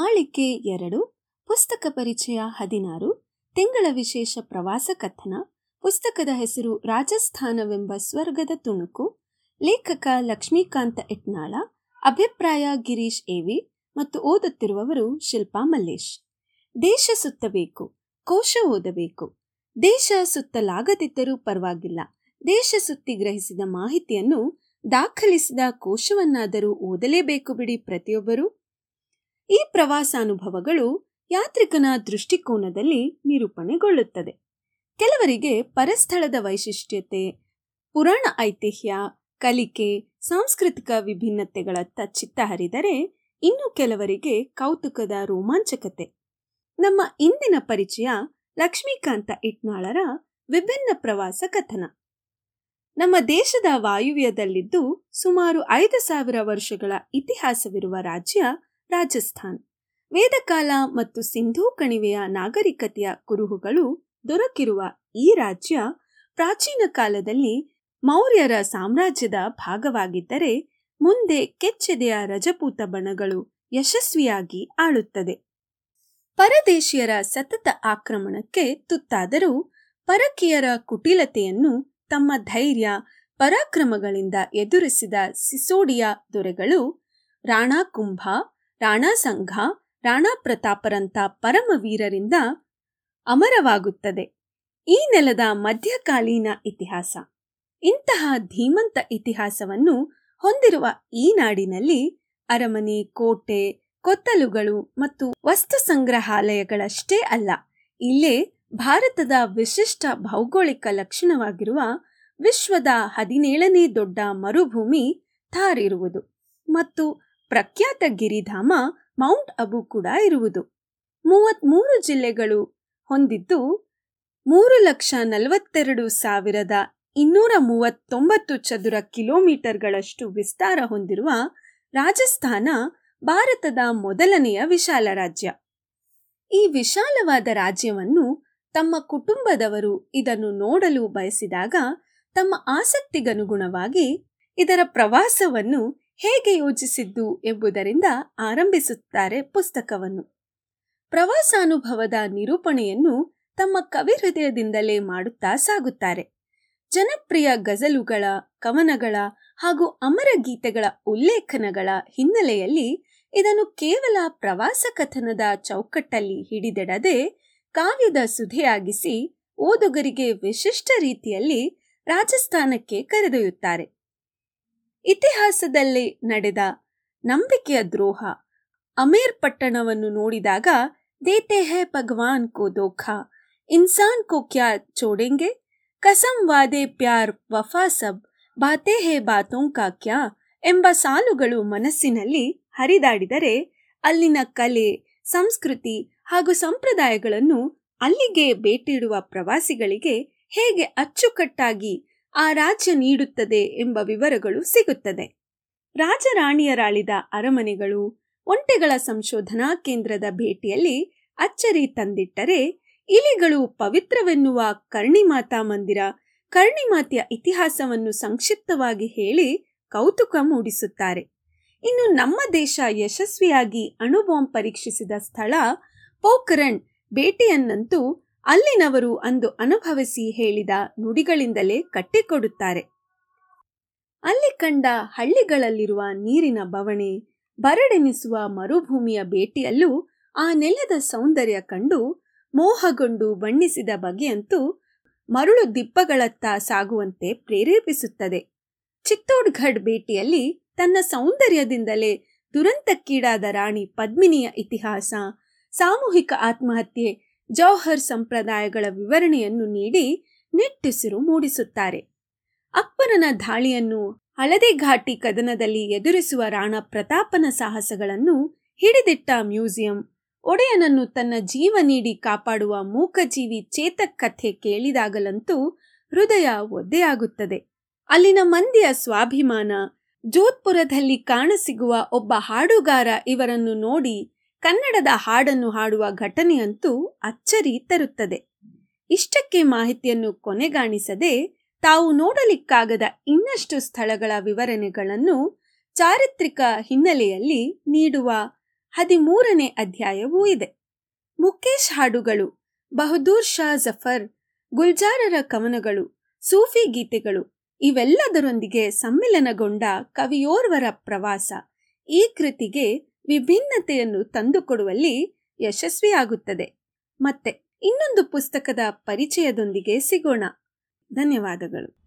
ಮಾಳಿಕೆ ಎರಡು, ಪುಸ್ತಕ ಪರಿಚಯ ಹದಿನಾರು, ತಿಂಗಳ ವಿಶೇಷ ಪ್ರವಾಸ ಕಥನ, ಪುಸ್ತಕದ ಹೆಸರು ರಾಜಸ್ಥಾನವೆಂಬ ಸ್ವರ್ಗದ ತುಣುಕು, ಲೇಖಕ ಲಕ್ಷ್ಮೀಕಾಂತ ಇಟ್ನಾಳ ಅಭಿಪ್ರಾಯ ಗಿರೀಶ್ ಎವಿ ಮತ್ತು ಓದುತ್ತಿರುವವರು ಶಿಲ್ಪಾ ಮಲ್ಲೇಶ್. ದೇಶ ಸುತ್ತಬೇಕು, ಕೋಶ ಓದಬೇಕು. ದೇಶ ಸುತ್ತಲಾಗದಿದ್ದರೂ ಪರವಾಗಿಲ್ಲ. ದೇಶ ಸುತ್ತಿ ಗ್ರಹಿಸಿದ ಮಾಹಿತಿಯನ್ನು ದಾಖಲಿಸಿದ ಕೋಶವನ್ನಾದರೂ ಓದಲೇಬೇಕು ಬಿಡಿ ಪ್ರತಿಯೊಬ್ಬರು. ಈ ಪ್ರವಾಸಾನುಭವಗಳು ಯಾತ್ರಿಕನ ದೃಷ್ಟಿಕೋನದಲ್ಲಿ ನಿರೂಪಣೆಗೊಳ್ಳುತ್ತದೆ. ಕೆಲವರಿಗೆ ಪರಸ್ಥಳದ ವೈಶಿಷ್ಟ್ಯತೆ, ಪುರಾಣ ಐತಿಹ್ಯ, ಕಲಿಕೆ, ಸಾಂಸ್ಕೃತಿಕ ವಿಭಿನ್ನತೆಗಳತ್ತ ಚಿತ್ತ ಹರಿದರೆ ಇನ್ನು ಕೆಲವರಿಗೆ ಕೌತುಕದ ರೋಮಾಂಚಕತೆ. ನಮ್ಮ ಇಂದಿನ ಪರಿಚಯ ಲಕ್ಷ್ಮೀಕಾಂತ ಇಟ್ನಾಳರ ವಿಭಿನ್ನ ಪ್ರವಾಸ ಕಥನ. ನಮ್ಮ ದೇಶದ ವಾಯುವ್ಯದಲ್ಲಿದ್ದು ಸುಮಾರು ಐದು ಸಾವಿರ ವರ್ಷಗಳ ಇತಿಹಾಸವಿರುವ ರಾಜ್ಯ ರಾಜಸ್ಥಾನ್. ವೇದಕಾಲ ಮತ್ತು ಸಿಂಧೂ ಕಣಿವೆಯ ನಾಗರಿಕತೆಯ ಕುರುಹುಗಳು ದೊರಕಿರುವ ಈ ರಾಜ್ಯ ಪ್ರಾಚೀನ ಕಾಲದಲ್ಲಿ ಮೌರ್ಯರ ಸಾಮ್ರಾಜ್ಯದ ಭಾಗವಾಗಿದ್ದರೆ ಮುಂದೆ ಕೆಚ್ಚೆದೆಯ ರಜಪೂತ ಬಣಗಳು ಯಶಸ್ವಿಯಾಗಿ ಆಳುತ್ತದೆ. ಪರದೇಶಿಯರ ಸತತ ಆಕ್ರಮಣಕ್ಕೆ ತುತ್ತಾದರೂ ಪರಕೀಯರ ಕುಟಿಲತೆಯನ್ನು ತಮ್ಮ ಧೈರ್ಯ, ಪರಾಕ್ರಮಗಳಿಂದ ಎದುರಿಸಿದ ಸಿಸೋಡಿಯಾ ದೊರೆಗಳು ರಾಣಾ ಕುಂಭ ರಾಣಾ ಸಂಘ, ರಾಣಾ ಪ್ರತಾಪರಂಥ ಪರಮವೀರರಿಂದ ಅಮರವಾಗುತ್ತದೆ. ಈ ನೆಲದ ಮಧ್ಯಕಾಲೀನ ಇತಿಹಾಸ. ಇಂತಹ ಧೀಮಂತ ಇತಿಹಾಸವನ್ನು ಹೊಂದಿರುವ ಈ ನಾಡಿನಲ್ಲಿ ಅರಮನೆ, ಕೋಟೆ, ಕೊತ್ತಲುಗಳು ಮತ್ತು ವಸ್ತು ಸಂಗ್ರಹಾಲಯಗಳಷ್ಟೇ ಅಲ್ಲ, ಇಲ್ಲೇ ಭಾರತದ ವಿಶಿಷ್ಟ ಭೌಗೋಳಿಕ ಲಕ್ಷಣವಾಗಿರುವ ವಿಶ್ವದ ಹದಿನೇಳನೇ ದೊಡ್ಡ ಮರುಭೂಮಿ ಥಾರ್ ಇರುವುದು ಮತ್ತು ಪ್ರಖ್ಯಾತ ಗಿರಿಧಾಮ ಮೌಂಟ್ ಅಬು ಕೂಡ ಇರುವುದು. ಮೂವತ್ಮೂರು ಜಿಲ್ಲೆಗಳು ಹೊಂದಿದ್ದು ಮೂರು ಲಕ್ಷ ನಲವತ್ತೆರಡು ಸಾವಿರದ ಇನ್ನೂರ ಮೂವತ್ತೊಂಬತ್ತು ಚದುರ ಕಿಲೋಮೀಟರ್ಗಳಷ್ಟು ವಿಸ್ತಾರ ಹೊಂದಿರುವ ರಾಜಸ್ಥಾನ ಭಾರತದ ಮೊದಲನೆಯ ವಿಶಾಲ ರಾಜ್ಯ. ಈ ವಿಶಾಲವಾದ ರಾಜ್ಯವನ್ನು ತಮ್ಮ ಕುಟುಂಬದವರು ಇದನ್ನು ನೋಡಲು ಬಯಸಿದಾಗ ತಮ್ಮ ಆಸಕ್ತಿಗನುಗುಣವಾಗಿ ಇದರ ಪ್ರವಾಸವನ್ನು ಹೇಗೆ ಯೋಜಿಸಿದ್ದು ಎಂಬುದರಿಂದ ಆರಂಭಿಸುತ್ತಾರೆ ಪುಸ್ತಕವನ್ನು. ಪ್ರವಾಸಾನುಭವದ ನಿರೂಪಣೆಯನ್ನು ತಮ್ಮ ಕವಿ ಹೃದಯದಿಂದಲೇ ಮಾಡುತ್ತಾ ಸಾಗುತ್ತಾರೆ. ಜನಪ್ರಿಯ ಗಜಲುಗಳ, ಕವನಗಳ ಹಾಗೂ ಅಮರ ಗೀತೆಗಳ ಉಲ್ಲೇಖನಗಳ ಹಿನ್ನೆಲೆಯಲ್ಲಿ ಇದನ್ನು ಕೇವಲ ಪ್ರವಾಸ ಕಥನದ ಚೌಕಟ್ಟಲ್ಲಿ ಹಿಡಿದಿಡದೆ ಕಾವ್ಯದ ಸುಧೆಯಾಗಿಸಿ ಓದುಗರಿಗೆ ವಿಶಿಷ್ಟ ರೀತಿಯಲ್ಲಿ ರಾಜಸ್ಥಾನಕ್ಕೆ ಕರೆದೊಯ್ಯುತ್ತಾರೆ. ಇತಿಹಾಸದಲ್ಲಿ ನಡೆದ ನಂಬಿಕೆಯ ದ್ರೋಹ ಅಮೇರ್ ಪಟ್ಟಣವನ್ನು ನೋಡಿದಾಗ ದೇತೆ ಹೇ ಭಗವಾನ್ ಕೋ ದೋಖಾ ಇನ್ಸಾನ್ ಕೋ ಕ್ಯಾ ಚೋಡೆಂಗೆ ಕಸಂ ವಾದೆ ಪ್ಯಾರ್ ವಫಾ ಸಬ್, ಬಾತೆ ಹೇ ಬಾತೋಂ ಕಾ ಕ್ಯಾ ಎಂಬ ಸಾಲುಗಳು ಮನಸ್ಸಿನಲ್ಲಿ ಹರಿದಾಡಿದರೆ, ಅಲ್ಲಿನ ಕಲೆ, ಸಂಸ್ಕೃತಿ ಹಾಗೂ ಸಂಪ್ರದಾಯಗಳನ್ನು ಅಲ್ಲಿಗೆ ಭೇಟಿಡುವ ಪ್ರವಾಸಿಗಳಿಗೆ ಹೇಗೆ ಅಚ್ಚುಕಟ್ಟಾಗಿ ಆ ರಾಜ್ಯ ನೀಡುತ್ತದೆ ಎಂಬ ವಿವರಗಳು ಸಿಗುತ್ತದೆ. ರಾಜರಾಣಿಯರಾಳಿದ ಅರಮನೆಗಳು ಒಂಟೆಗಳ ಸಂಶೋಧನಾ ಕೇಂದ್ರದ ಭೇಟಿಯಲ್ಲಿ ಅಚ್ಚರಿ ತಂದಿಟ್ಟರೆ, ಇಲಿಗಳು ಪವಿತ್ರವೆನ್ನುವ ಕರ್ಣಿಮಾತಾ ಮಂದಿರ ಕರ್ಣಿಮಾತೆಯ ಇತಿಹಾಸವನ್ನು ಸಂಕ್ಷಿಪ್ತವಾಗಿ ಹೇಳಿ ಕೌತುಕ ಮೂಡಿಸುತ್ತಾರೆ. ಇನ್ನು ನಮ್ಮ ದೇಶ ಯಶಸ್ವಿಯಾಗಿ ಅಣುಬಾಂಬ್ ಪರೀಕ್ಷಿಸಿದ ಸ್ಥಳ ಪೋಖರಣ್ ಭೇಟಿಯನ್ನಂತೂ ಅಲ್ಲಿನವರು ಅಂದು ಅನುಭವಿಸಿ ಹೇಳಿದ ನುಡಿಗಳಿಂದಲೇ ಕಟ್ಟಿಕೊಡುತ್ತಾರೆ. ಅಲ್ಲಿ ಕಂಡ ಹಳ್ಳಿಗಳಲ್ಲಿರುವ ನೀರಿನ ಬವಣೆ, ಬರಡೆನಿಸುವ ಮರುಭೂಮಿಯ ಭೇಟಿಯಲ್ಲೂ ಆ ನೆಲದ ಸೌಂದರ್ಯ ಕಂಡು ಮೋಹಗೊಂಡು ಬಣ್ಣಿಸಿದ ಬಗೆಯಂತೂ ಮರುಳು ದಿಬ್ಬಗಳತ್ತ ಸಾಗುವಂತೆ ಪ್ರೇರೇಪಿಸುತ್ತದೆ. ಚಿತ್ತೋಡ್ಘಡ್ ಭೇಟಿಯಲ್ಲಿ ತನ್ನ ಸೌಂದರ್ಯದಿಂದಲೇ ದುರಂತಕ್ಕೀಡಾದ ರಾಣಿ ಪದ್ಮಿನಿಯ ಇತಿಹಾಸ, ಸಾಮೂಹಿಕ ಆತ್ಮಹತ್ಯೆ ಜೌಹರ್ ಸಂಪ್ರದಾಯಗಳ ವಿವರಣೆಯನ್ನು ನೀಡಿ ನಿಟ್ಟುಸಿರು ಮೂಡಿಸುತ್ತಾರೆ. ಅಕ್ಬರನ ದಾಳಿಯನ್ನು ಹಳದಿಘಾಟಿ ಕದನದಲ್ಲಿ ಎದುರಿಸುವ ರಾಣಾ ಪ್ರತಾಪನ ಸಾಹಸಗಳನ್ನು ಹಿಡಿದಿಟ್ಟ ಮ್ಯೂಸಿಯಂ, ಒಡೆಯನನ್ನು ತನ್ನ ಜೀವ ನೀಡಿ ಕಾಪಾಡುವ ಮೂಕಜೀವಿ ಚೇತಕ್ ಕಥೆ ಕೇಳಿದಾಗಲಂತೂ ಹೃದಯ ಒದ್ದೆಯಾಗುತ್ತದೆ. ಅಲ್ಲಿನ ಮಂದಿಯ ಸ್ವಾಭಿಮಾನ, ಜೋಧ್ಪುರದಲ್ಲಿ ಕಾಣಸಿಗುವ ಒಬ್ಬ ಹಾಡುಗಾರ ಇವರನ್ನು ನೋಡಿ ಕನ್ನಡದ ಹಾಡನ್ನು ಹಾಡುವ ಘಟನೆಯಂತೂ ಅಚ್ಚರಿ ತರುತ್ತದೆ. ಇಷ್ಟಕ್ಕೆ ಮಾಹಿತಿಯನ್ನು ಕೊನೆಗಾಣಿಸದೆ ತಾವು ನೋಡಲಿಕ್ಕಾಗದ ಇನ್ನಷ್ಟು ಸ್ಥಳಗಳ ವಿವರಣೆಗಳನ್ನು ಚಾರಿತ್ರಿಕ ಹಿನ್ನೆಲೆಯಲ್ಲಿ ನೀಡುವ ಹದಿಮೂರನೇ ಅಧ್ಯಾಯವೂ ಇದೆ. ಮುಖೇಶ್ ಹಾಡುಗಳು, ಬಹದ್ದೂರ್ ಶಾ ಜಫರ್, ಗುಲ್ಜಾರರ ಕವನಗಳು, ಸೂಫಿ ಗೀತೆಗಳು ಇವೆಲ್ಲದರೊಂದಿಗೆ ಸಮ್ಮಿಲನಗೊಂಡ ಕವಿಯೋರ್ವರ ಪ್ರವಾಸ ಈ ಕೃತಿಗೆ ವಿಭಿನ್ನತೆಯನ್ನು ತಂದುಕೊಡುವಲ್ಲಿ ಯಶಸ್ವಿಯಾಗುತ್ತದೆ. ಮತ್ತೆ ಇನ್ನೊಂದು ಪುಸ್ತಕದ ಪರಿಚಯದೊಂದಿಗೆ ಸಿಗೋಣ. ಧನ್ಯವಾದಗಳು.